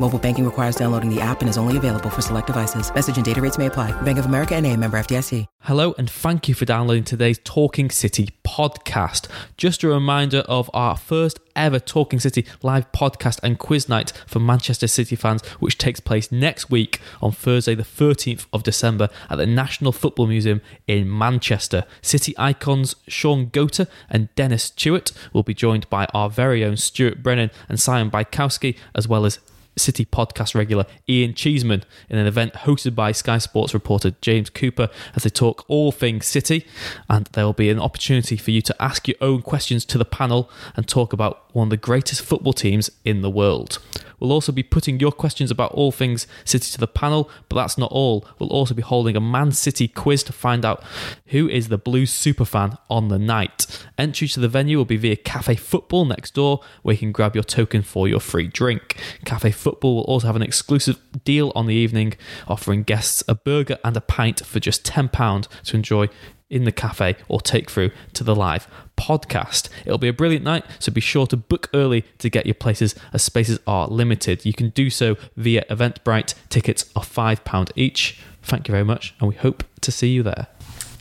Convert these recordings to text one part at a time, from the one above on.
Mobile banking requires downloading the app and is only available for select devices. Message and data rates may apply. Bank of America and a member FDIC. Hello, and thank you for downloading today's Talking City podcast. Just a reminder of our first ever Talking City live podcast and quiz night for Manchester City fans, which takes place next week on Thursday, the 13th of December at the National Football Museum in Manchester. City icons Shaun Goater and Dennis Tueart will be joined by our very own Stuart Brennan and Simon Bajkowski, as well as City podcast regular Ian Cheeseman in an event hosted by Sky Sports reporter James Cooper as they talk all things City. And there will be an opportunity for you to ask your own questions to the panel and talk about one of the greatest football teams in the world. We'll also be putting your questions about all things City to the panel, but that's not all. We'll also be holding a Man City quiz to find out who is the Blues superfan on the night. Entry to the venue will be via Cafe Football next door, where you can grab your token for your free drink. Cafe Football will also have an exclusive deal on the evening, offering guests a burger and a pint for just £10 to enjoy in the cafe or take through to the live podcast. It'll be a brilliant night, so be sure to book early to get your places as spaces are limited. You can do so via Eventbrite. Tickets are £5 each. Thank you very much, and we hope to see you there.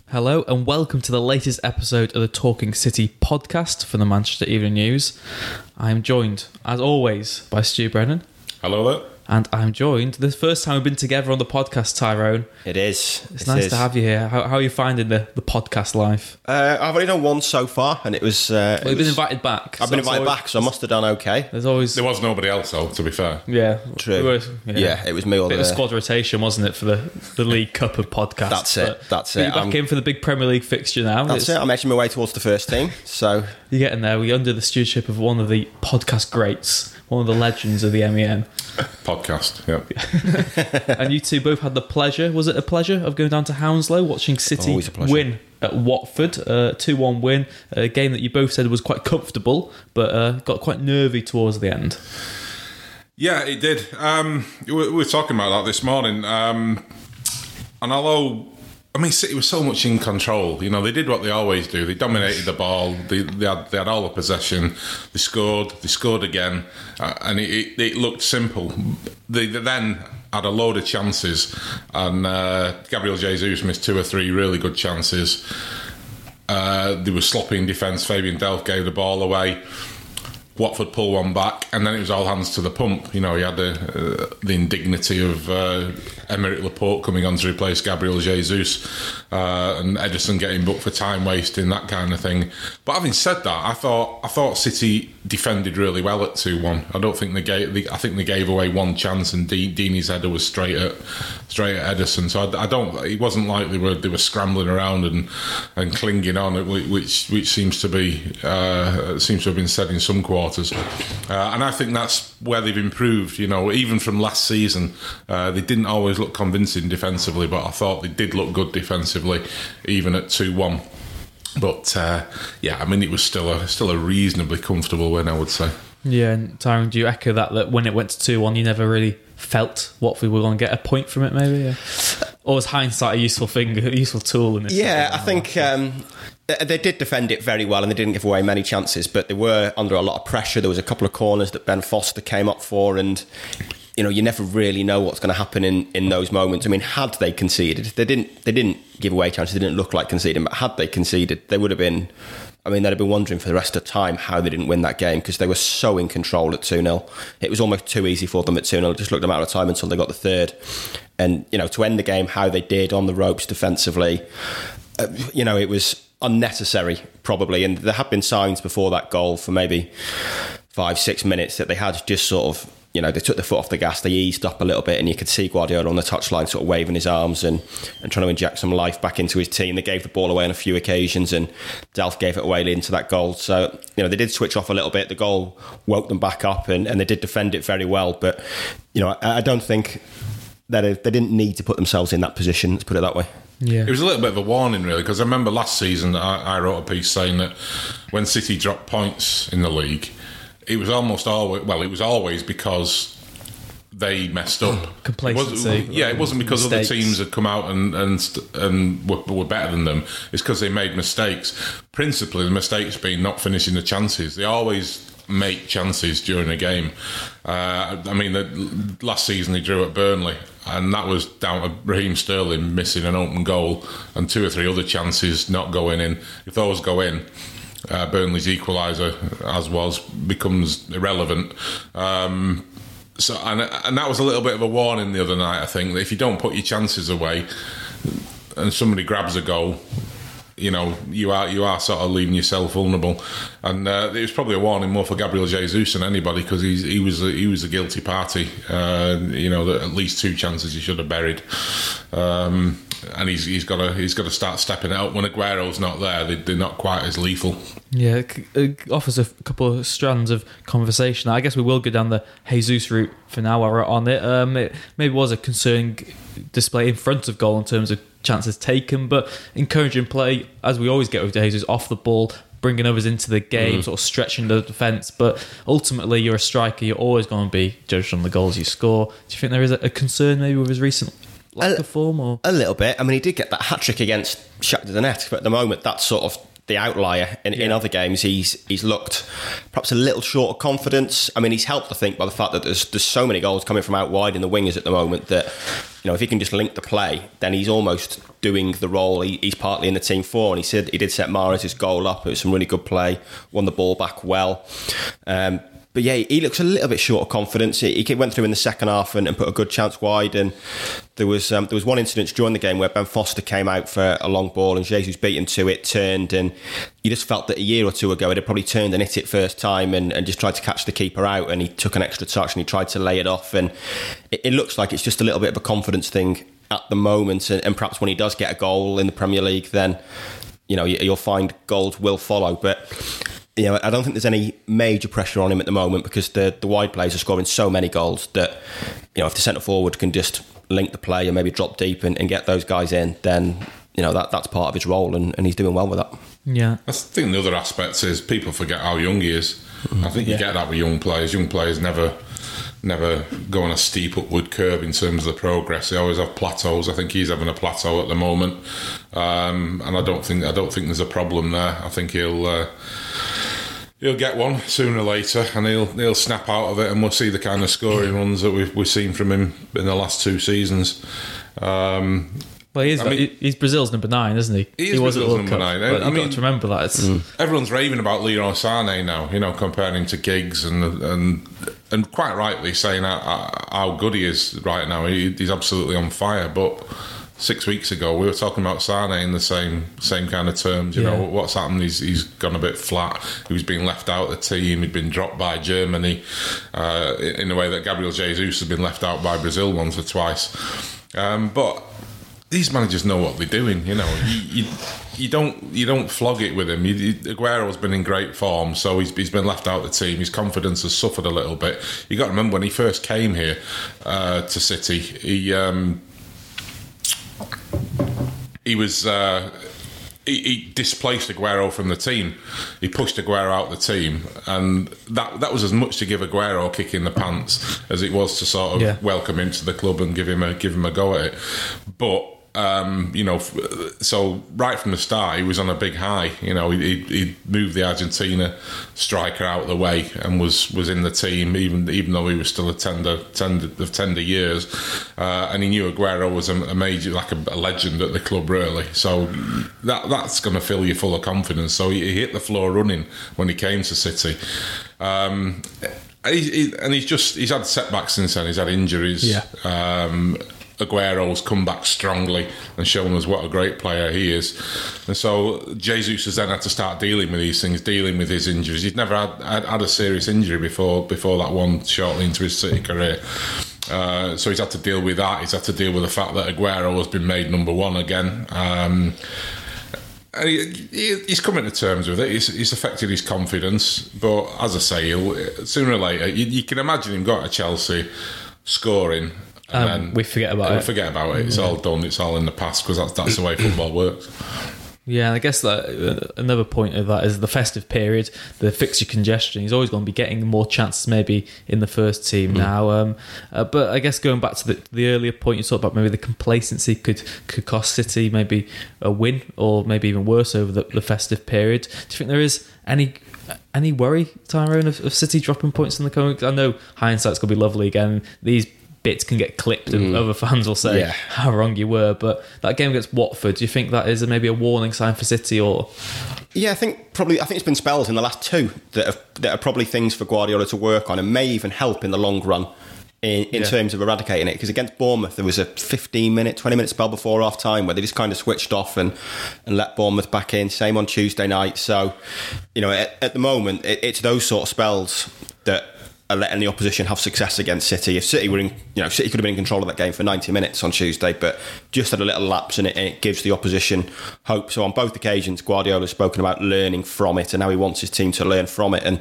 Hello, and welcome to the latest episode of the Talking City podcast for the Manchester Evening News. I am joined, as always, by Stu Brennan. Hello there. And I'm joined. The first time we've been together on the podcast, Tyrone. It is. It's It nice is. to have you here. How, how are you finding the, the podcast life? Uh, I've only done one so far, and it was. Uh, Well, it you've been was- invited back. I've so been invited always- back, so I must have done okay. There's always There was nobody else, though, to be fair. yeah, True. we were- Yeah, it was me or Bit of the- squad rotation, wasn't it, for the, the League Cup of podcasts? That's it, But- that's it. You're back I'm- in for the big Premier League fixture now. That's It's- it. I'm edging my way towards the first team. So You're getting there. We're under the stewardship of one of the podcast greats, one of the legends of the MEN. Podcast, yeah. and you two both had the pleasure. Was it a pleasure of going down to Hounslow, watching City Always a pleasure. win at Watford, a two-one win, a game that you both said was quite comfortable, but uh, got quite nervy towards the end. Yeah, it did. Um, we we were talking about that this morning. Um, and although, I mean, City was so much in control. You know, they did what they always do. They dominated the ball. They, they, had, they had all the possession. They scored. They scored again. Uh, and it, it, it looked simple. They, they then had a load of chances. And uh, Gabriel Jesus missed two or three really good chances. Uh, they were sloppy in defence. Fabian Delph gave the ball away. Watford pull one back, and then it was all hands to the pump. You know, he had the uh, the indignity of uh, Aymeric Laporte coming on to replace Gabriel Jesus, uh, and Ederson getting booked for time wasting that kind of thing. But having said that, I thought I thought City defended really well at two one. I don't think they gave. They, I think they gave away one chance, and De- Deeney's header was straight at straight at Ederson. So I, I don't. It wasn't like they were they were scrambling around and and clinging on, which which seems to be uh, seems to have been said in some quarters. Uh, and I think that's where they've improved. You know, even from last season, uh, they didn't always look convincing defensively, but I thought they did look good defensively, even at two one. But uh, yeah, I mean, it was still a still a reasonably comfortable win, I would say. Yeah, and Tyrone, do you echo that? That when it went to two one, you never really felt Watford were going to get a point from it, maybe. Yeah. Or was hindsight a useful thing, a useful tool in this? yeah, I think um, they- they did defend it very well, and they didn't give away many chances. But they were under a lot of pressure. There was a couple of corners that Ben Foster came up for, and you know you never really know what's going to happen in, in those moments. I mean, had they conceded, they didn't. They didn't give away chances. They didn't look like conceding. But had they conceded, they would have been. I mean, they'd have been wondering for the rest of the time how they didn't win that game because they were so in control at 2 0. It was almost too easy for them at 2 0. It just looked amount of time until they got the third. And, you know, to end the game how they did on the ropes defensively, uh, you know, it was unnecessary, probably. And there had been signs before that goal for maybe five, six minutes that they had just sort of, you know, they took the foot off the gas, they eased up a little bit, and you could see Guardiola on the touchline sort of waving his arms and, and trying to inject some life back into his team. They gave the ball away on a few occasions, and Delph gave it away into that goal. So, you know, they did switch off a little bit. The goal woke them back up, and, and they did defend it very well. But, you know, I, I don't think they they didn't need to put themselves in that position. Let's put it that way. Yeah. It was a little bit of a warning, really, because I remember last season I, I wrote a piece saying that when City dropped points in the league, it was almost always well, it was always because they messed up. Complacency. It yeah, it wasn't because Mistakes. other teams had come out and and and were, were better than them. It's because they made mistakes. Principally, the mistakes being not finishing the chances. They always make chances during a game. Uh, I mean, the, last season they drew at Burnley, and that was down to Raheem Sterling missing an open goal and two or three other chances not going in. If those go in, uh, Burnley's equaliser, as was, becomes irrelevant. Um, so, and, and that was a little bit of a warning the other night. I think that if you don't put your chances away, and somebody grabs a goal, you know you are you are sort of leaving yourself vulnerable. And uh, it was probably a warning more for Gabriel Jesus than anybody because he was a, he was a guilty party. Uh, you know, at least two chances he should have buried. Um, and he's he's got to he's got to start stepping it up when Aguero's not there. They, they're not quite as lethal. Yeah, it offers a couple of strands of conversation. I guess we will go down the Jesus route for now while we're on it. Um, it maybe was a concerning display in front of goal in terms of chances taken, but encouraging play, as we always get with Jesus, off the ball, bringing others into the game, sort of stretching the defence. But ultimately, you're a striker, you're always going to be judged on the goals you score. Do you think there is a concern maybe with his recent lack Uh, of form? or A little bit. I mean, he did get that hat trick against Shakhtar Donetsk, but at the moment, that's sort of the outlier. In, in other games, he's he's looked perhaps a little short of confidence. I mean, he's helped, I think, by the fact that there's there's so many goals coming from out wide in the wingers at the moment that you know if he can just link the play, then he's almost doing the role he, he's partly in the team for. And he said he did set Mahrez' goal up. It was some really good play. Won the ball back well. Um, but yeah, he looks a little bit short of confidence. He, he went through in the second half and, and put a good chance wide. And there was um, there was one incident during the game where Ben Foster came out for a long ball and Jesus beat him to it, turned, and you just felt that a year or two ago it had probably turned and hit it first time and, and just tried to catch the keeper out. And he took an extra touch and he tried to lay it off. And it, it looks like it's just a little bit of a confidence thing at the moment. And, and perhaps when he does get a goal in the Premier League, then you know you, you'll find goals will follow. But you know, I don't think there's any major pressure on him at the moment because the the wide players are scoring so many goals that you know if the centre forward can just link the play and maybe drop deep and, and get those guys in, then you know that that's part of his role and, and he's doing well with that. yeah, I think the other aspect is people forget how young he is. I think you get that with young players. Young players never never go on a steep upward curve in terms of the progress. They always have plateaus. I think he's having a plateau at the moment, um, and I don't think I don't think there's a problem there. I think he'll. Uh, He'll get one sooner or later, and he'll he'll snap out of it, and we'll see the kind of scoring runs that we've we've seen from him in the last two seasons. Um, well, he is, I mean- he's Brazil's number nine, isn't he? He is was at Brazil's World number Cup, nine. But I you've mean- got to remember that. It's, everyone's raving about Leroy Sané now, you know, comparing him to Giggs and and and quite rightly saying how, how good he is right now. He, he's absolutely on fire. But six weeks ago, we were talking about Sané in the same same kind of terms. You Yeah. know, what's happened? He's he's gone a bit flat. He was being left out of the team. He'd been dropped by Germany uh, in a way that Gabriel Jesus has been left out by Brazil once or twice. Um, but these managers know what they're doing. You know, you, you, you don't you don't flog it with him. You, Aguero's been in great form, so he's, he's been left out of the team. His confidence has suffered a little bit. You got to remember when he first came here uh, to City, he um, he was. Uh, he, he displaced Aguero from the team. He pushed Aguero out the team, and that that was as much to give Aguero a kick in the pants as it was to sort of Yeah. welcome him to the club and give him a give him a go at it. But um, you know, so right from the start, he was on a big high. You know, he, he, moved the Argentina striker out of the way and was, was in the team, even even though he was still a tender tender of tender years. Uh, and he knew Aguero was a, a major, like a, a legend at the club, really. So that that's going to fill you full of confidence. So he, he hit the floor running when he came to City. Um, he, he, and he's just he's had setbacks since then. He's had injuries. Yeah. Um, Aguero's come back strongly and shown us what a great player he is. And so Jesus has then had to start dealing with these things, dealing with his injuries. He's never had, had, had a serious injury before before that one shortly into his City career. Uh, so he's had to deal with that. He's had to deal with the fact that Aguero has been made number one again. Um, and he, he, he's coming to terms with it. He's affected his confidence, but as I say, sooner or later, you, you can imagine him going to Chelsea, scoring, and Um, then we forget about we it. Forget about it. It's all done. It's all in the past because that's that's the way football works. Yeah, I guess that uh, another point of that is the festive period, the fixture congestion. He's always going to be getting more chances, maybe in the first team now. Um, uh, but I guess going back to the, the earlier point you talked about, maybe the complacency could could cost City maybe a win or maybe even worse over the, the festive period. Do you think there is any any worry, Tyrone, of, of City dropping points in the coming? I know hindsight's going to be lovely again. These bits can get clipped and mm. other fans will say Yeah. how wrong you were. But that game against Watford, do you think that is maybe a warning sign for City or Yeah, I think probably. I think it's been spells in the last two that are, that are probably things for Guardiola to work on, and may even help in the long run in, in Yeah. terms of eradicating it. Because against Bournemouth, there was a 15 minute, 20 minute spell before half time where they just kind of switched off and and let Bournemouth back in. Same on Tuesday night. So, you know, at, at the moment, it, it's those sort of spells that. Are letting the opposition have success against City. If City were in, you know, City could have been in control of that game for 90 minutes on Tuesday, but just had a little lapse and it, and it gives the opposition hope. So on both occasions, Guardiola's spoken about learning from it and how he wants his team to learn from it. And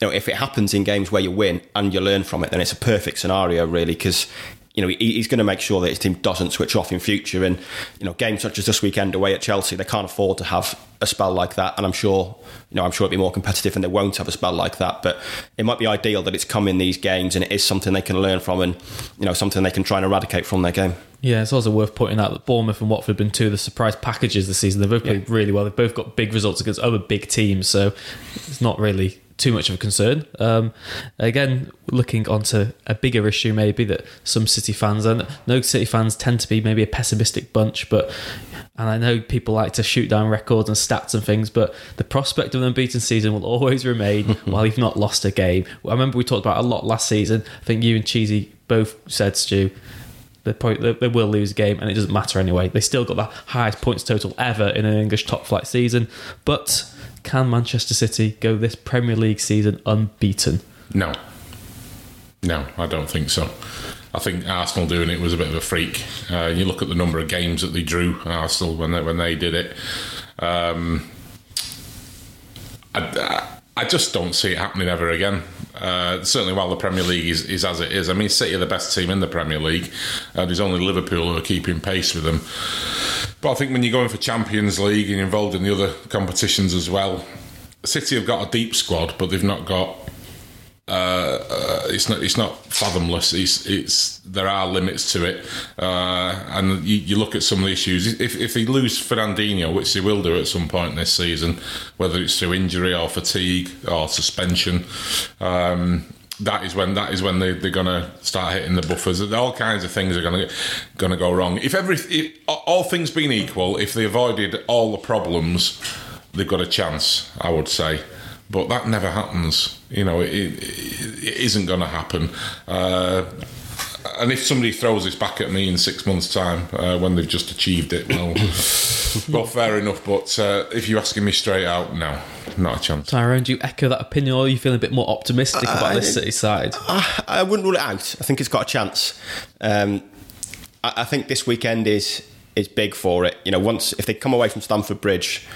you know, if it happens in games where you win and you learn from it, then it's a perfect scenario, really, because you know he, he's going to make sure that his team doesn't switch off in future. And you know, games such as this weekend away at Chelsea, they can't afford to have a spell like that. And I'm sure, you know, I'm sure it'll be more competitive, and they won't have a spell like that. But it might be ideal that it's come in these games, and it is something they can learn from, and you know, something they can try and eradicate from their game. Yeah, it's also worth pointing out that Bournemouth and Watford have been two of the surprise packages this season. They've both played really well. They've both got big results against other big teams, so it's not really too much of a concern. Um, again, looking onto a bigger issue, maybe that some City fans and no City fans tend to be maybe a pessimistic bunch, but and I know people like to shoot down records and stats and things, but the prospect of an unbeaten season will always remain while you've not lost a game. I remember we talked about a lot last season. I think you and Cheesy both said, Stu, they, probably, they, will lose a game and it doesn't matter anyway. They still got the highest points total ever in an English top flight season. But can Manchester City go this Premier League season unbeaten? No, no, I don't think so. I think Arsenal doing it was a bit of a freak. Uh, you look at the number of games that they drew Arsenal when they when they did it. Um, I, I- just don't see it happening ever again. Uh, certainly, while the Premier League is, is as it is. I mean, City are the best team in the Premier League. Uh, there's only Liverpool who are keeping pace with them. But I think when you're going for Champions League and involved in the other competitions as well, City have got a deep squad, but they've not got. Uh, uh, it's not. It's not fathomless. It's. It's. There are limits to it, uh, and you, you look at some of the issues. If if they lose Fernandinho, which they will do at some point this season, whether it's through injury or fatigue or suspension, um, that is when that is when they, they're to start hitting the buffers. All kinds of things are going to go wrong. If every if, all things being equal, if they avoided all the problems, they've got a chance. I would say, but that never happens. You know, it, it, it isn't to happen. Uh, and if somebody throws this back at me in six months' time uh, when they've just achieved it, well, well, fair enough. But uh, if you're asking me straight out, no, not a chance. Tyrone, do you echo that opinion or are you feeling a bit more optimistic about this City side? I, I wouldn't rule it out. I think it's got a chance. Um, I, I think this weekend is is big for it. You know, once if they come away from Stamford Bridge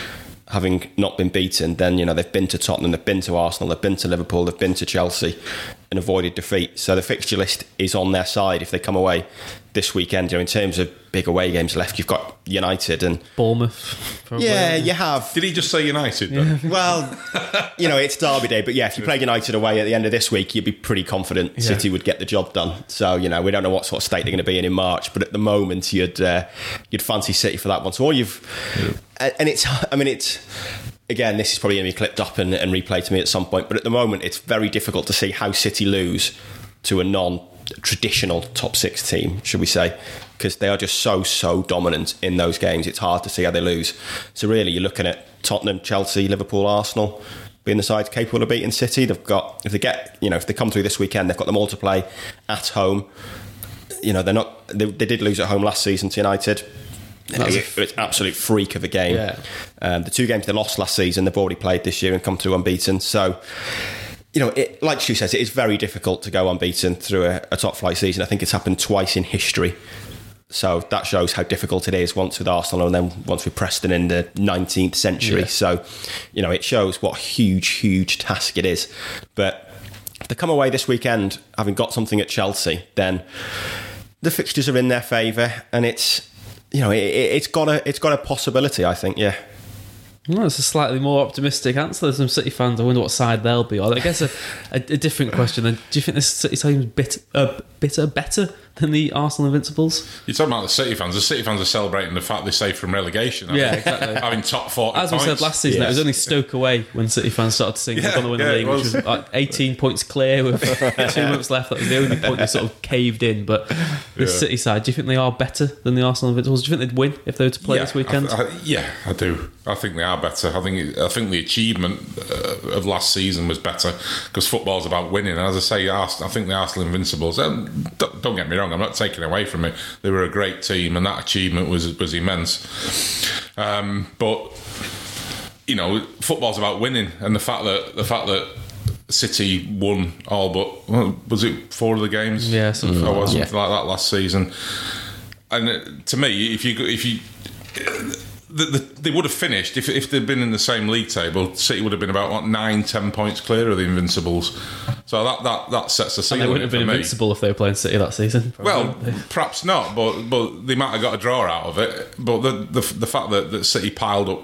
having not been beaten, then you know they've been to Tottenham, they've been to Arsenal, they've been to Liverpool, they've been to Chelsea, and avoided defeat. So the fixture list is on their side if they come away this weekend. You know, in terms of big away games left, you've got United and Bournemouth? probably. yeah, you have. Did he just say United? Then? Well, you know, it's Derby Day, but yeah, if you play United away at the end of this week, you'd be pretty confident City would get the job done. So, you know, we don't know what sort of state they're going to be in in March, but at the moment, you'd uh, you'd fancy City for that one. So all you've, and and it's, I mean, it's again, this is probably going to be clipped up and, and replayed to me at some point, but at the moment, it's very difficult to see how City lose to a non traditional top six team, should we say, because they are just so, so dominant in those games. It's hard to see how they lose. So, really, you're looking at Tottenham, Chelsea, Liverpool, Arsenal being the sides capable of beating City. They've got, if they get, you know, if they come through this weekend, they've got them all to play at home. You know, they're not, they, they did lose at home last season to United. A It's an absolute freak of a game. Yeah. Um, the two games they lost last season, they've already played this year and come through unbeaten. So, you know, it, like Stu says, it is very difficult to go unbeaten through a, a top flight season. I think it's happened twice in history. So that shows how difficult it is once with Arsenal and then once with Preston in the 19th century. Yeah. So, you know, it shows what a huge, huge task it is. But if they come away this weekend having got something at Chelsea, then the fixtures are in their favour, and it's you know it, it's got a it's got a possibility. I think, yeah. Well, it's a slightly more optimistic answer than some City fans. I wonder what side they'll be. on. I guess a, a, a different question. Then, do you think this City team's bit, uh, bitter better than the Arsenal Invincibles? You're talking about the City fans. The City fans are celebrating the fact they're safe from relegation. I Yeah, think. exactly. Having top four. As we said last season, it was only Stoke away when City fans started to sing Yeah, "We're going to win yeah, the league," which was. was like 18 points clear with two months left. That was the only point they sort of caved in. But the Yeah. City side, do you think they are better than the Arsenal Invincibles? Do you think they'd win if they were to play this weekend? I, I, yeah, I do. I think they are better. I think I think the achievement uh, of last season was better because football's about winning. And as I say, Ars- I think the Arsenal Invincibles. Um, don't, don't get me wrong. I'm not taking away from it. They were a great team, and that achievement was was immense. Um, but you know, football's about winning, and the fact that the fact that City won all but well, was it four of the games? Yeah, something or like something that. like that last season. And uh, to me, if you if you the, the, they would have finished if, if they'd been in the same league table. City would have been about what nine, ten points clear of the Invincibles. So that that, that sets the and ceiling they wouldn't have been me. invincible if they were playing City that season. Well, perhaps not, but but they might have got a draw out of it. But the the, the fact that, that City piled up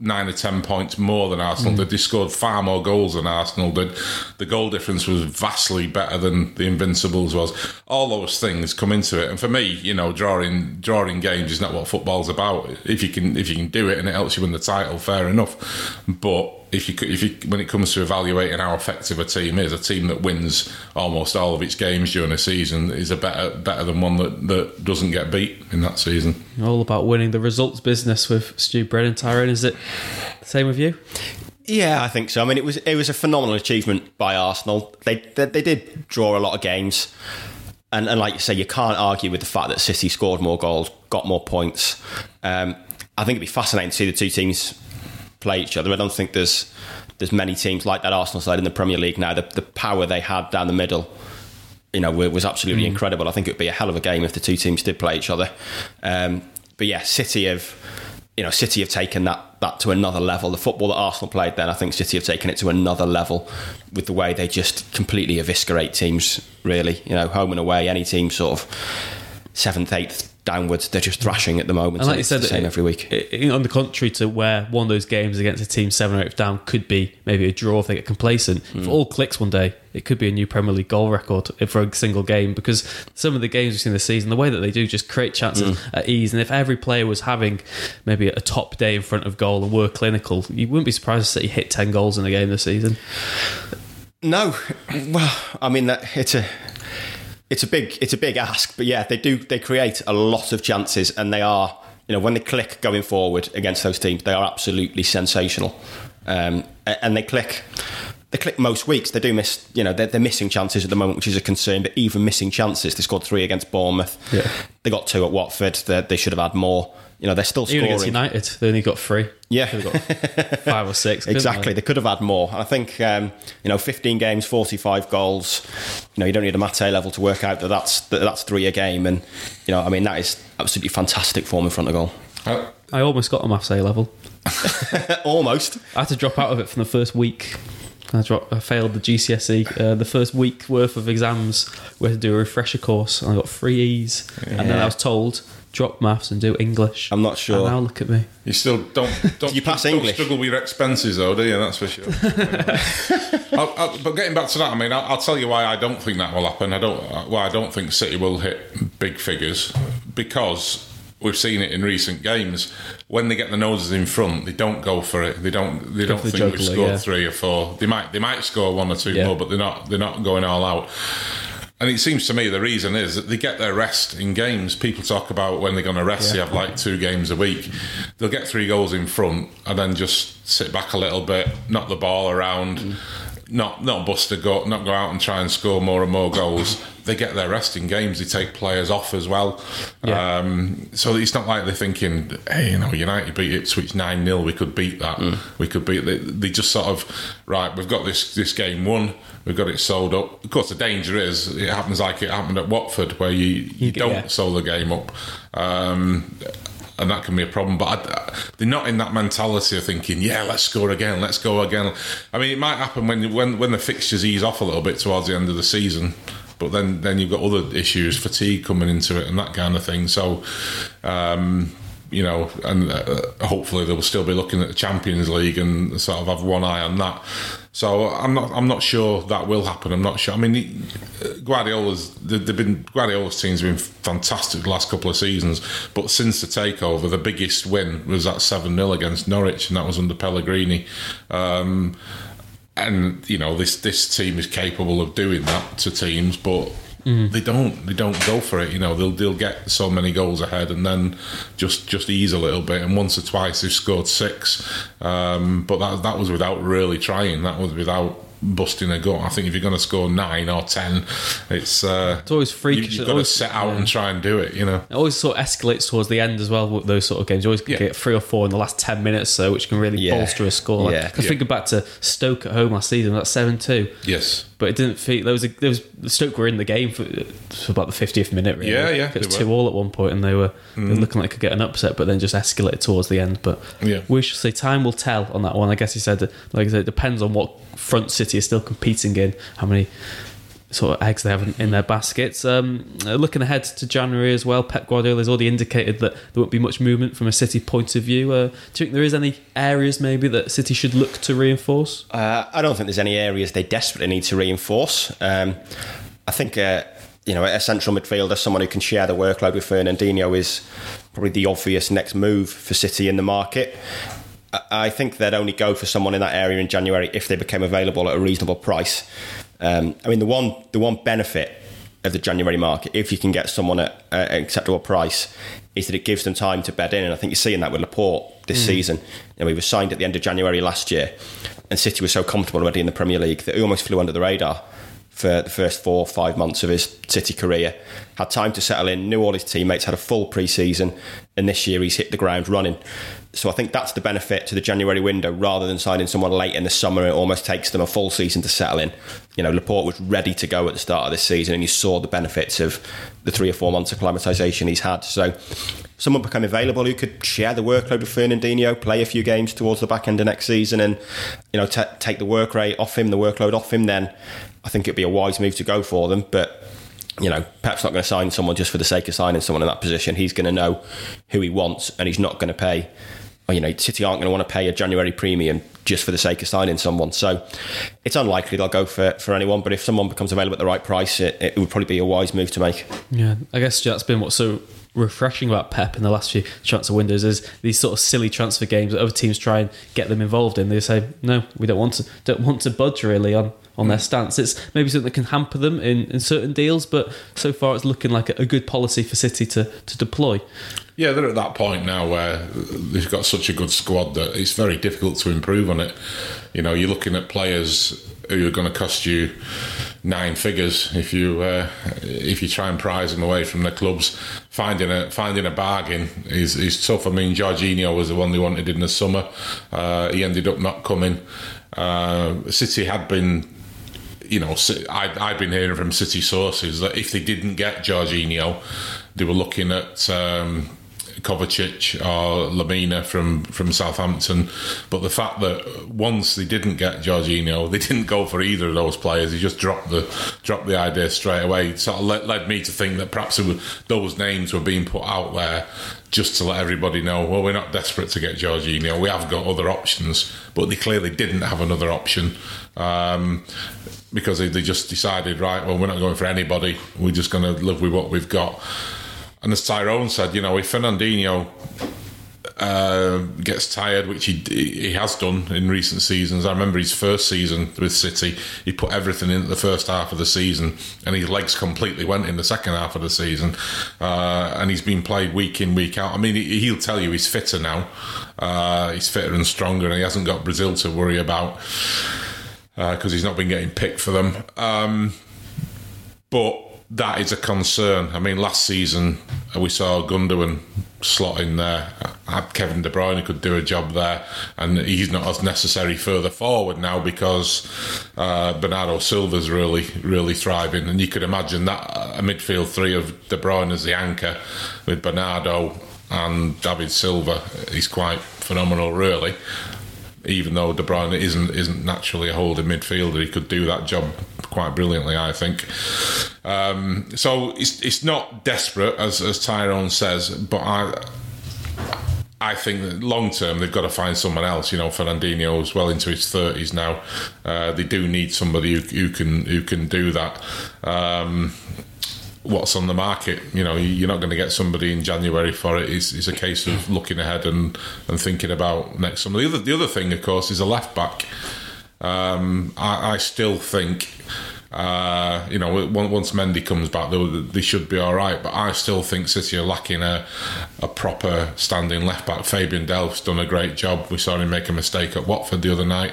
nine or ten points more than Arsenal mm. did, they scored far more goals than Arsenal did. The goal difference was vastly better than the Invincibles was. All those things come into it, and for me, you know, drawing drawing games is not what football's about. If you can if you can do it and it helps you win the title, fair enough. But if you could- if you when it comes to evaluating how effective a team is, a team that wins almost all of its games during a season is a better better than one that, that doesn't get beat in that season. all about winning the results business with Stu Brennan Tyrone. Is it the same with you? Yeah, I think so. I mean, it was it was a phenomenal achievement by Arsenal. They they, they did draw a lot of games, and and like you say, you can't argue with the fact that City scored more goals, got more points. Um, I think it'd be fascinating to see the two teams play each other. I don't think there's there's many teams like that Arsenal side in the Premier League now. The the power they had down the middle. You know, was absolutely incredible. I think it would be a hell of a game if the two teams did play each other. Um, but yeah, City have you know, City have taken that that to another level. The football that Arsenal played then, I think City have taken it to another level with the way they just completely eviscerate teams. Really, you know, home and away, any team sort of seventh, eighth downwards, they're just thrashing at the moment. And like you it's said, the same it- every week. it- on the contrary to where one of those games against a team seven or eight down could be maybe a draw if they get complacent. If Hmm. it all clicks one day, it could be a new Premier League goal record for a single game because some of the games we've seen this season, the way that they do just create chances Hmm. at ease. And if every player was having maybe a top day in front of goal and were clinical, you wouldn't be surprised to see hit 10 goals in a game this season. No, well, I mean that it's a it's a big it's a big ask, but yeah, they do they create a lot of chances, and they are you know when they click going forward against those teams, they are absolutely sensational, um, and they click. They click most weeks. They do miss, you know, they're, they're missing chances at the moment, which is a concern. But even missing chances, they scored three against Bournemouth. Yeah. They got two at Watford. They, they should have had more. You know, they're still scoring. Even against. United, they only got three. Yeah. Could got five or six. Exactly. they? They could have had more. I think, um, you know, 15 games, 45 goals. You know, you don't need a Mate level to work out that that's, that that's three a game. And, you know, I mean, that is absolutely fantastic form in front of goal. Uh, I almost got a maths A level. Almost. I had to drop out of it from the first week. I, dropped, I failed the GCSE. Uh, the first week worth of exams, we had to do a refresher course, and I got three E's. And then I was told drop maths and do English. I'm not sure. And now look at me. You still don't don't, you pass don't English? struggle with your expenses though, do you? That's for sure. I'll, I'll, but getting back to that, I mean, I'll, I'll tell you why I don't think that will happen. I don't uh, why I don't think City will hit big figures because we've seen it in recent games. When they get the noses in front, they don't go for it. They don't. They don't for the think we've scored yeah. three or four. They might. They might score one or two Yeah. more, but they're not. They're not going all out. And it seems to me the reason is that they get their rest in games. People talk about when they're going to rest, they have like two games a week. They'll get three goals in front and then just sit back a little bit, knock the ball around, mm. not not bust a gut, not go out and try and score more and more goals. They get their rest in games. They take players off as well. Yeah. Um, so it's not like they're thinking, hey, you know, United beat Ipswich 9 0, we could beat that. We could beat they, they just sort of, right, we've got this, this game won, we've got it sold up. Of course, the danger is it happens like it happened at Watford, where you, you get- don't yeah. sold the game up. Um, and that can be a problem. But I, they're not in that mentality of thinking, "Yeah, let's score again, let's go again." I mean, it might happen when when when the fixtures ease off a little bit towards the end of the season. But then then you've got other issues, fatigue coming into it, and that kind of thing. So. Um, you know, and uh, hopefully they will still be looking at the Champions League and sort of have one eye on that. So I'm not, I'm not sure that will happen. I'm not sure. I mean, Guardiola's, they've been Guardiola's team's been fantastic the last couple of seasons, but since the takeover, the biggest win was that seven 0 against Norwich, and that was under Pellegrini. Um, and you know, this this team is capable of doing that to teams, but Mm. They don't. They don't go for it. You know, they'll they'll get so many goals ahead and then just just ease a little bit. And once or twice they've scored six, um, but that that was without really trying. That was without busting a gut. I think if you're going to score nine or ten, it's uh, it's always freakish. You, have got always, to set out yeah. and try and do it. You know, it always sort of escalates towards the end as well with those sort of games. You always yeah. get three or four in the last ten minutes, so which can really yeah. bolster a score. Like, yeah, yeah. thinking back to Stoke at home last season, that's seven two. Yes, but it didn't feel there was a, there was Stoke were in the game for, for about the fiftieth minute. Really. Yeah, yeah, it was two all at one point, and they were, mm. they were mm. looking like they could get an upset, but then just escalated towards the end. But yeah. we should say time will tell on that one. I guess he said, like I said, it depends on what front City is still competing in, how many sort of eggs they have in their baskets. Um, uh, looking ahead to January as well, Pep Guardiola has already indicated that there won't be much movement from a City point of view. Uh, do you think there is any areas maybe that City should look to reinforce? Uh, I don't think there's any areas they desperately need to reinforce. Um, I think. Uh, you know, a central midfielder, someone who can share the workload with Fernandinho, is probably the obvious next move for City in the market. I think they'd only go for someone in that area in January if they became available at a reasonable price. Um, I mean, the one the one benefit of the January market, if you can get someone at, an acceptable price, is that it gives them time to bed in. And I think you're seeing that with Laporte this mm. season. You know, he was signed at the end of January last year, and City was so comfortable already in the Premier League that he almost flew under the radar for the first four or five months of his City career. Had time to settle in, knew all his teammates, had a full pre season, and this year he's hit the ground running. So I think that's the benefit to the January window rather than signing someone late in the summer. It almost takes them a full season to settle in. You know, Laporte was ready to go at the start of this season and you saw the benefits of the three or four months of acclimatisation he's had. So someone become available who could share the workload with Fernandinho, play a few games towards the back end of next season and, you know, t- take the work rate off him, the workload off him, then I think it'd be a wise move to go for them. But you know, Pep's not going to sign someone just for the sake of signing someone in that position. He's going to know who he wants, and he's not going to pay you know, City aren't going to want to pay a January premium just for the sake of signing someone. So it's unlikely they'll go for, for anyone. But if someone becomes available at the right price, it, it would probably be a wise move to make. Yeah, I guess that's been what's so refreshing about Pep in the last few transfer windows is these sort of silly transfer games that other teams try and get them involved in. They say, no, we don't want to don't want to budge really on on their stance. It's maybe something that can hamper them in, in certain deals, but so far it's looking like a, a good policy for City to, to deploy. Yeah, they're at that point now where they've got such a good squad that it's very difficult to improve on it. You know, you're looking at players who are going to cost you nine figures if you uh, if you try and prize them away from the clubs. Finding a finding a bargain is, is tough. I mean, Jorginho was the one they wanted in the summer. Uh, he ended up not coming. Uh, City had been you know, I've been hearing from City sources that if they didn't get Jorginho, they were looking at um, Kovacic or Lemina from, from Southampton. But the fact that once they didn't get Jorginho, they didn't go for either of those players. They just dropped the dropped the idea straight away. It sort of led, led me to think that perhaps was, those names were being put out there just to let everybody know, well, we're not desperate to get Jorginho. We have got other options, but they clearly didn't have another option um, because they, they just decided, right, well, we're not going for anybody. We're just going to live with what we've got. And as Tyrone said, you know, if Fernandinho uh, gets tired, which he he has done in recent seasons. I remember his first season with City, he put everything in the first half of the season, and his legs completely went in the second half of the season. Uh, and he's been played week in, week out. I mean, he, will tell you he's fitter now. Uh, he's fitter and stronger, and he hasn't got Brazil to worry about because uh, he's not been getting picked for them. Um, but that is a concern. I mean, last season uh, we saw Gundogan slot in there. Had Kevin De Bruyne could do a job there, and he's not as necessary further forward now because uh, Bernardo Silva's really, really thriving. And you could imagine that uh, a midfield three of De Bruyne as the anchor with Bernardo and David Silva is quite phenomenal, really. Even though De Bruyne isn't isn't naturally a holding midfielder, he could do that job quite brilliantly, I think. Um, so it's it's not desperate as as Tyrone says, but I. I think that long term they've got to find someone else. You know, Fernandinho is well into his thirties now. Uh, they do need somebody who, who, can who can do that. Um, what's on the market? You know, you're not going to get somebody in January for it. It's, it's a case of looking ahead and, and thinking about next summer. The other the other thing, of course, is a left back. Um, I, I still think uh, you know, once Mendy comes back, they, they, should be all right. But I still think City are lacking a, a proper standing left back. Fabian Delph's done a great job. We saw him make a mistake at Watford the other night.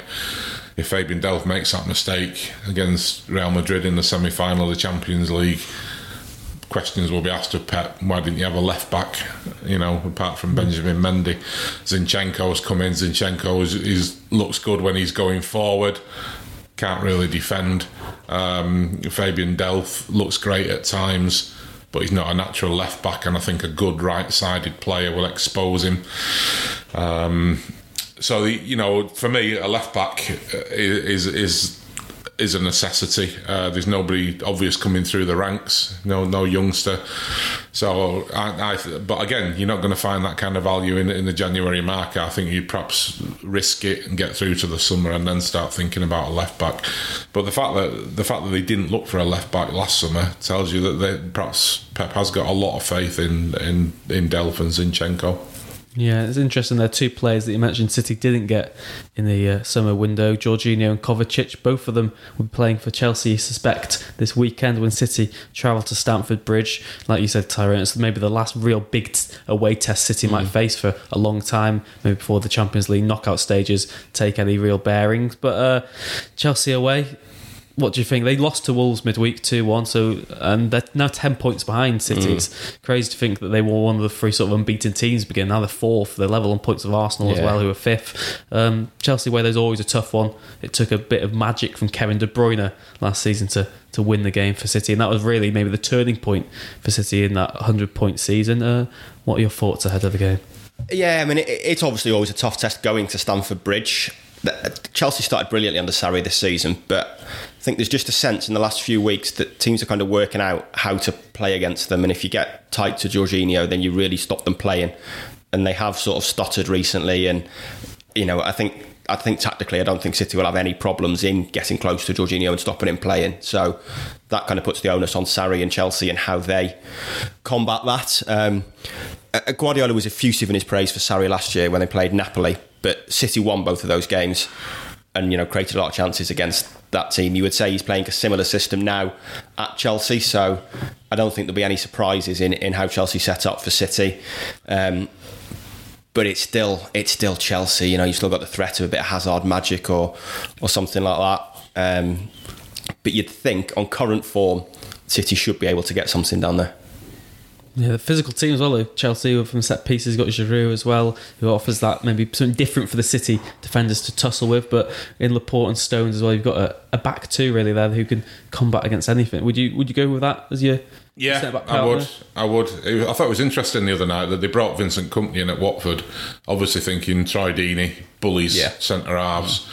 If Fabian Delph makes that mistake against Real Madrid in the semi final of the Champions League, questions will be asked of Pep. Why didn't you have a left back? You know, apart from Benjamin Mendy, Zinchenko's come in. Zinchenko is, is looks good when he's going forward can't really defend. Um, Fabian Delph looks great at times, but he's not a natural left back, and I think a good right sided player will expose him. Um, so, you know, for me, a left back is is is a necessity. Uh, there's nobody obvious coming through the ranks. No, no youngster. So, I, I, but again, you're not going to find that kind of value in, in the January market. I think you perhaps risk it and get through to the summer and then start thinking about a left back. But the fact that the fact that they didn't look for a left back last summer tells you that they, perhaps Pep has got a lot of faith in in in Delph and Zinchenko. Yeah, it's interesting. There are two players that you mentioned City didn't get in the uh, summer window Jorginho and Kovacic. Both of them be playing for Chelsea, you suspect, this weekend when City travel to Stamford Bridge. Like you said, Tyrone, it's maybe the last real big t- away test City mm. might face for a long time, maybe before the Champions League knockout stages take any real bearings. But uh, Chelsea away, what do you think? They lost to Wolves midweek 2 1, so and they're now 10 points behind City. Mm. It's crazy to think that they were one of the three sort of unbeaten teams begin. Now they're fourth, they're level on points of Arsenal yeah. as well, who are fifth. Um, Chelsea, where there's always a tough one, it took a bit of magic from Kevin De Bruyne last season to, to win the game for City, and that was really maybe the turning point for City in that 100 point season. Uh, what are your thoughts ahead of the game? Yeah, I mean, it, it's obviously always a tough test going to Stamford Bridge. Chelsea started brilliantly under Sarri this season, but think there's just a sense in the last few weeks that teams are kind of working out how to play against them. And if you get tight to Jorginho, then you really stop them playing. And they have sort of stuttered recently. And, you know, I think I think tactically, I don't think City will have any problems in getting close to Jorginho and stopping him playing. So that kind of puts the onus on Sarri and Chelsea and how they combat that. Um, Guardiola was effusive in his praise for Sarri last year when they played Napoli but City won both of those games and you know created a lot of chances against that team. You would say he's playing a similar system now at Chelsea, so I don't think there'll be any surprises in, in how Chelsea set up for City. Um, but it's still it's still Chelsea. You know, you've still got the threat of a bit of Hazard magic or or something like that. Um, but you'd think on current form, City should be able to get something down there. Yeah, the physical team as well. Chelsea from set pieces got Giroud as well, who offers that maybe something different for the City defenders to tussle with. But in Laporte and Stones as well, you've got a, a back two really there who can combat against anything. Would you would you go with that as your yeah, I would. I would. I thought it was interesting the other night that they brought Vincent Kompany in at Watford, obviously thinking Deeney, bullies, yeah. centre halves,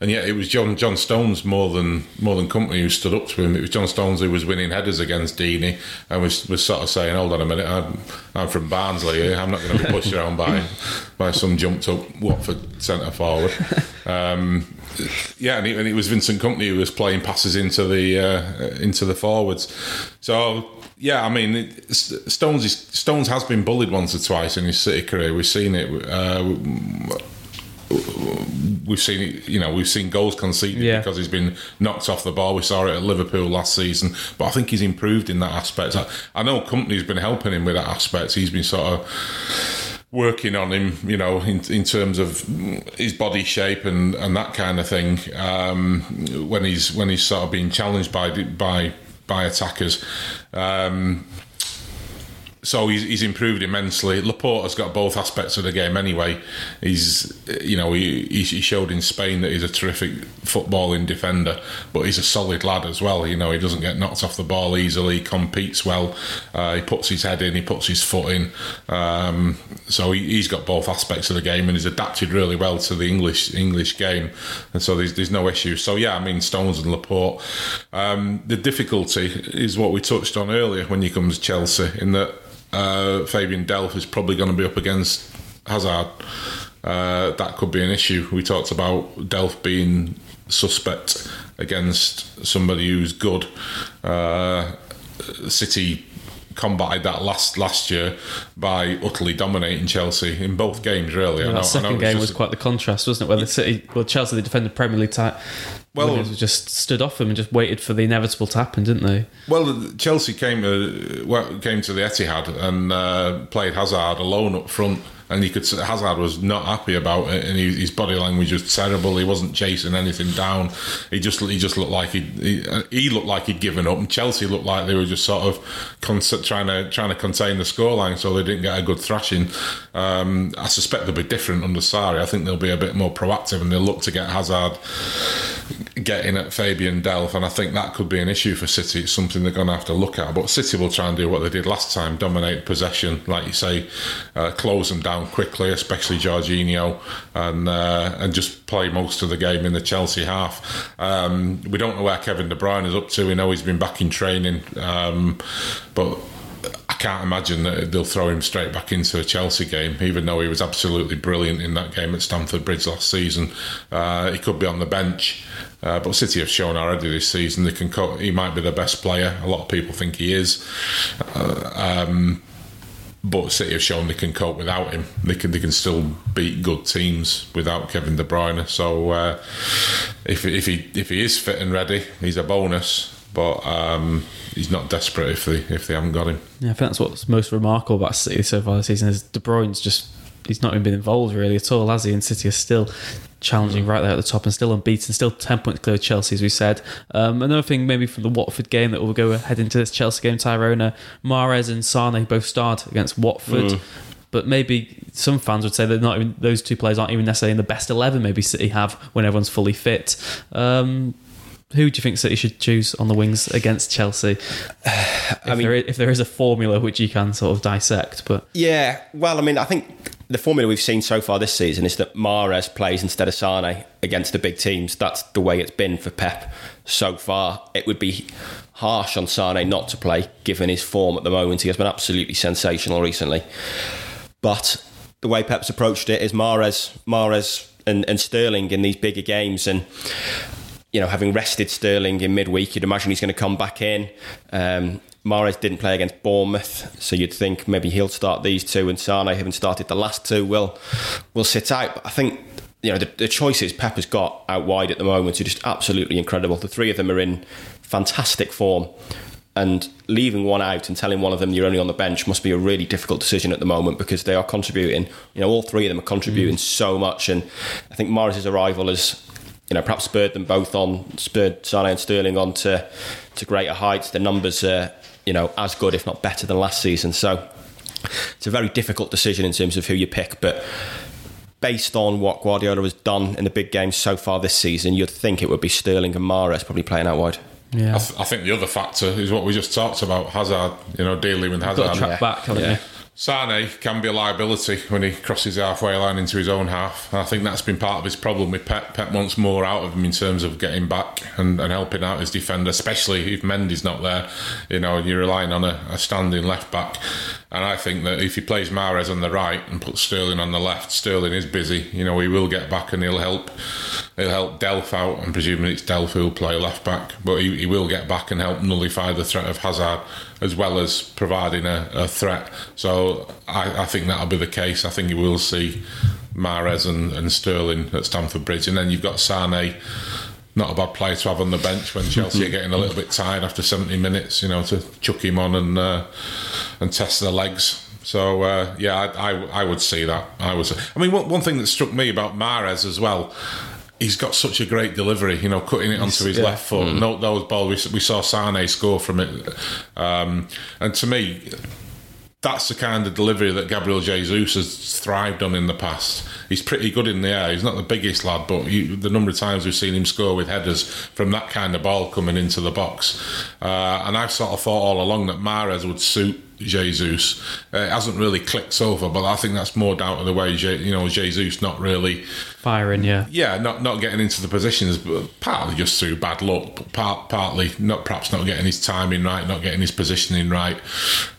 and yet it was John John Stones more than more than Kompany who stood up to him. It was John Stones who was winning headers against Deeney and was, was sort of saying, "Hold on a minute, I'm, I'm from Barnsley. I'm not going to be pushed around by by some jumped up Watford centre forward." Um, yeah, and it, and it, was Vincent Kompany who was playing passes into the uh, into the forwards. So yeah, I mean, Stones is, Stones has been bullied once or twice in his City career. We've seen it. Uh, we've seen. You know, we've seen goals conceded yeah. because he's been knocked off the ball. We saw it at Liverpool last season, but I think he's improved in that aspect. I, I know Kompany's been helping him with that aspect. He's been sort of working on him, you know, in, in terms of his body shape and, and that kind of thing. Um, when he's when he's sort of being challenged by by by attackers. Um, so he's, he's improved immensely. Laporte has got both aspects of the game anyway. He's, you know, he, he showed in Spain that he's a terrific footballing defender, but he's a solid lad as well. You know, he doesn't get knocked off the ball easily. He competes well. Uh, he puts his head in. He puts his foot in. Um, so he, has got both aspects of the game, and he's adapted really well to the English English game. And so there's, there's no issue. So yeah, I mean Stones and Laporte. Um, the difficulty is what we touched on earlier when you come to Chelsea, in that uh, Fabian Delph is probably going to be up against Hazard. Uh, that could be an issue. We talked about Delph being suspect against somebody who's good. Uh, City combated that last last year by utterly dominating Chelsea in both games. Really, yeah, that second game was, was quite the contrast, wasn't it? Where the City, well, Chelsea they defended Premier League tight. Well, just stood off them and just waited for the inevitable to happen, didn't they? Well, Chelsea came to well, came to the Etihad and uh, played Hazard alone up front and you could Hazard was not happy about it, and he, his body language was terrible. He wasn't chasing anything down. He just he just looked like he he, he looked like he'd given up, and Chelsea looked like they were just sort of trying to trying to contain the scoreline, so they didn't get a good thrashing. Um, I suspect they'll be different under Sarri. I think they'll be a bit more proactive, and they'll look to get Hazard getting at Fabian Delph, and I think that could be an issue for City. It's something they're going to have to look at. But City will try and do what they did last time: dominate possession, like you say, uh, close them down quickly, especially Jorginho, and uh, and just play most of the game in the Chelsea half. Um, we don't know where Kevin De Bruyne is up to. We know he's been back in training, um, but I can't imagine that they'll throw him straight back into a Chelsea game, even though he was absolutely brilliant in that game at Stamford Bridge last season. Uh, he could be on the bench. Uh, but City have shown already this season they can. Co- he might be the best player. A lot of people think he is. Uh, um, but City have shown they can cope without him. They can they can still beat good teams without Kevin De Bruyne. So uh, if if he if he is fit and ready, he's a bonus. But um, he's not desperate if they if they haven't got him. Yeah, I think that's what's most remarkable about City so far this season is De Bruyne's just he's not even been involved really at all, has he? And City are still challenging right there at the top and still unbeaten, still 10 points clear of Chelsea, as we said. Um, another thing, maybe from the Watford game that will go ahead into this Chelsea game, Tyrone, uh, Mahrez and Sane both starred against Watford. Mm. But maybe some fans would say that not even those two players aren't even necessarily in the best eleven. Maybe City have when everyone's fully fit. Um, who do you think City should choose on the wings against Chelsea? If, I mean, there is, if there is a formula which you can sort of dissect, but yeah, well, I mean, I think the formula we've seen so far this season is that Mahrez plays instead of Sane against the big teams. That's the way it's been for Pep so far. It would be harsh on Sane not to play, given his form at the moment. He has been absolutely sensational recently. But the way Pep's approached it is Mahrez, Mahrez and, and Sterling in these bigger games, and you know, having rested Sterling in midweek, you'd imagine he's going to come back in. Um, Mahrez didn't play against Bournemouth, so you'd think maybe he'll start these two, and Sane, having started the last two, will will sit out. But I think you know the, the choices Pepper's got out wide at the moment are just absolutely incredible. The three of them are in fantastic form, and leaving one out and telling one of them you're only on the bench must be a really difficult decision at the moment because they are contributing. You know, all three of them are contributing mm. so much, and I think Mahrez's arrival has you know perhaps spurred them both on, spurred Sane and Sterling on to to greater heights. The numbers are you know, as good, if not better, than last season. So it's a very difficult decision in terms of who you pick, but based on what Guardiola has done in the big games so far this season, you'd think it would be Sterling and Mahrez probably playing out wide. Yeah, I, th- I, think the other factor is what we just talked about: Hazard. You know, dealing with Hazard. Got to track yeah. back, haven't yeah. you? Sane can be a liability when he crosses the halfway line into his own half. I think that's been part of his problem with Pep. Pep wants more out of him in terms of getting back and, and helping out his defender, especially if Mendy's not there. You know, you're relying on a, a standing left back. And I think that if he plays Mahrez on the right and puts Sterling on the left, Sterling is busy. You know, he will get back and he'll help. He'll help Delph out. I'm presuming it's Delph who'll play left back, but he, he will get back and help nullify the threat of Hazard as well as providing a, a threat. So I, I, think that'll be the case. I think you will see Mahrez and, and Sterling at Stamford Bridge, and then you've got Sane not a bad player to have on the bench when Chelsea are getting a little bit tired after 70 minutes, you know, to chuck him on and uh, and test their legs. So uh, yeah, I, I, I would see that. I was. I mean, one, one thing that struck me about Mahrez as well. He's got such a great delivery, you know, cutting it onto his yeah. left foot. Mm. No, those balls we, we saw Sane score from it, um, and to me, that's the kind of delivery that Gabriel Jesus has thrived on in the past. He's pretty good in the air. He's not the biggest lad, but you, the number of times we've seen him score with headers from that kind of ball coming into the box. Uh, and I've sort of thought all along that Mahrez would suit Jesus. Uh, it hasn't really clicked so far, but I think that's more down to the way Je- you know Jesus not really Firing, yeah. yeah, not not getting into the positions, but partly just through bad luck, but part, partly not perhaps not getting his timing right, not getting his positioning right.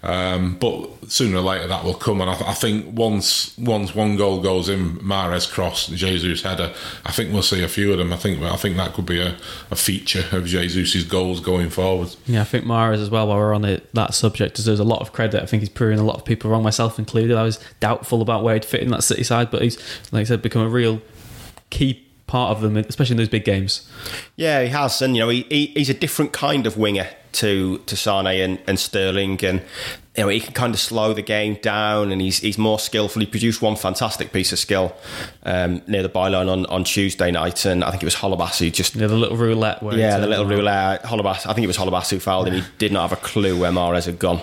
Um, but sooner or later that will come, and I, th- I think once once one goal goes in, Mahrez cross, Jesus header, I think we'll see a few of them. I think I think that could be a, a feature of Jesus's goals going forward. Yeah, I think Mahrez as well. While we're on it, that subject, deserves a lot of credit. I think he's proving a lot of people wrong, myself included. I was doubtful about where he'd fit in that City side, but he's, like I said, become a real key part of them, especially in those big games. Yeah, he has, and you know, he, he he's a different kind of winger to to Sane and, and Sterling, and you know, he can kind of slow the game down, and he's he's more skillful. He produced one fantastic piece of skill um, near the byline on, on Tuesday night, and I think it was Holebas who just Yeah, the little roulette. Where yeah, the little roulette. Holebas, I think it was Holebas who fouled him. He did not have a clue where Mahrez had gone,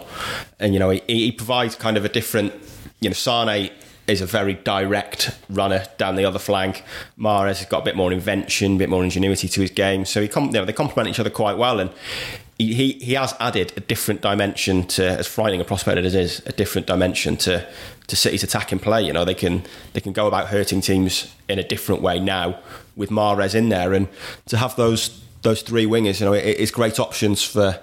and you know, he, he provides kind of a different. You know, Sane is a very direct runner down the other flank. Mahrez has got a bit more invention, a bit more ingenuity to his game, so he you know, they complement each other quite well, and he, he has added a different dimension to as frightening a prospect as it is, a different dimension to to City's attacking play. You know, they can they can go about hurting teams in a different way now with Mahrez in there, and to have those those three wingers, you know, it, it's great options for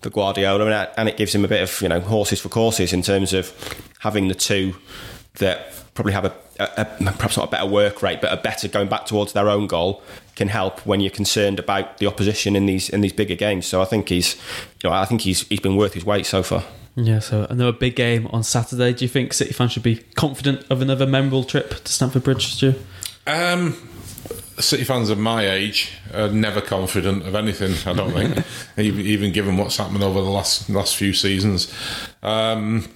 for Guardiola, and and it gives him a bit of you know horses for courses in terms of having the two that probably have a, a, a perhaps not a better work rate, but a better going back towards their own goal can help when you're concerned about the opposition in these in these bigger games. So I think he's, you know, I think he's he's been worth his weight so far. Yeah, so another big game on Saturday. Do you think City fans should be confident of another memorable trip to Stamford Bridge, Stu? Um, City fans of my age are never confident of anything. I don't think, even, even given what's happened over the last last few seasons. Um,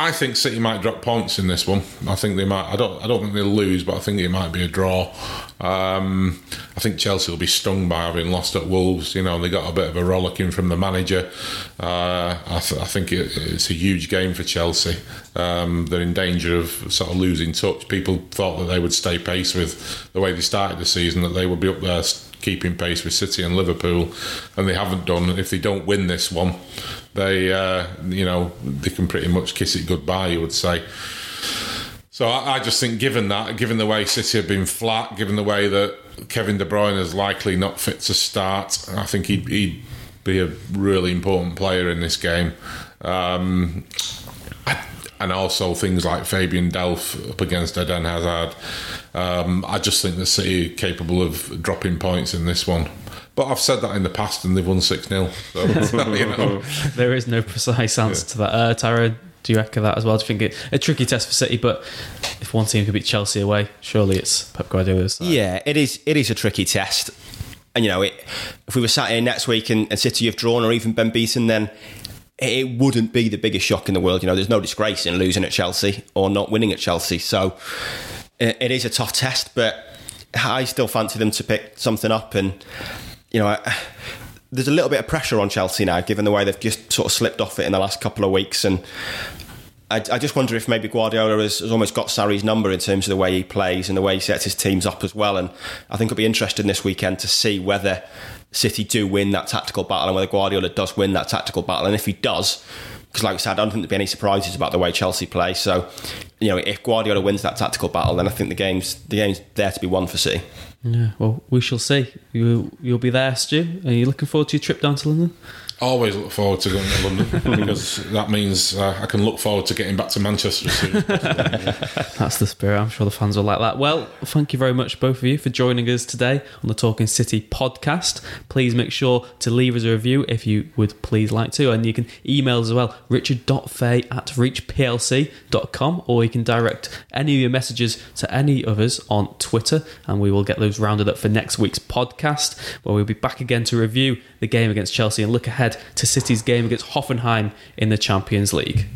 I think City might drop points in this one. I think they might. I don't. I don't think they'll lose, but I think it might be a draw. Um, I think Chelsea will be stung by having lost at Wolves. You know, they got a bit of a rollicking from the manager. Uh, I, th- I, think it, it's a huge game for Chelsea. Um, they're in danger of sort of losing touch. People thought that they would stay pace with the way they started the season, that they would be up there keeping pace with City and Liverpool, and they haven't done. If they don't win this one, they uh, you know they can pretty much kiss it goodbye. You would say. So I, I, just think, given that, given the way City have been flat, given the way that Kevin De Bruyne is likely not fit to start, I think he'd, he'd be a really important player in this game. Um, I, and also things like Fabian Delph up against Eden Hazard. Um, I just think the City are capable of dropping points in this one. But I've said that in the past and they've won 6 0. So, you know. There is no precise answer yeah. to that. Uh, Tyrone, do you echo that as well? Do you think it a tricky test for City? But if one team could beat Chelsea away, surely it's Pep Guardiola's. Side. Yeah, it is. It is a tricky test. And you know, it, if we were sat here next week and, and City have drawn or even been beaten, then it wouldn't be the biggest shock in the world. You know, there's no disgrace in losing at Chelsea or not winning at Chelsea. So it is a tough test, but I still fancy them to pick something up. And you know, I, there's a little bit of pressure on Chelsea now, given the way they've just sort of slipped off it in the last couple of weeks. And I, I just wonder if maybe Guardiola has, has, almost got Sarri's number in terms of the way he plays and the way he sets his teams up as well. And I think it'll be interesting this weekend to see whether City do win that tactical battle and whether Guardiola does win that tactical battle. And if he does, because like I said, I don't think there'll be any surprises about the way Chelsea play. So, you know, if Guardiola wins that tactical battle, then I think the game's the game's there to be won for City. Yeah, well, we shall see. You you'll be there, Stu. Are you looking forward to your trip down to London? Always look forward to going to London because that means uh, I can look forward to getting back to Manchester soon. That's the spirit. I'm sure the fans will like that. Well, thank you very much, both of you, for joining us today on the Talking City podcast. Please make sure to leave us a review if you would please like to. And you can email us as well, richard.fay at reachplc.com, or you can direct any of your messages to any of us on Twitter, and we will get those rounded up for next week's podcast, where we'll be back again to review the game against Chelsea and look ahead to City's game against Hoffenheim in the Champions League.